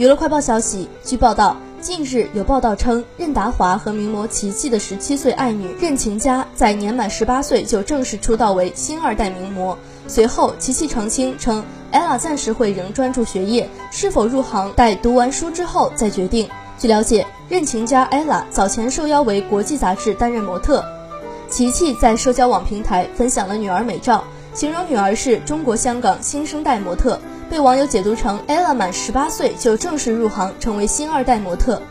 娱乐快报消息，据报道，近日有报道称，任达华和名模琪琪的十七岁爱女任晴佳在年满十八岁就正式出道为新二代名模。随后，琪琪澄清称，ella 暂时会仍专注学业，是否入行待读完书之后再决定。据了解，任晴佳 ella 早前受邀为国际杂志担任模特，琪琪在社交网平台分享了女儿美照，形容女儿是中国香港新生代模特。被网友解读成 ella 满十八岁就正式入行成为新二代模特。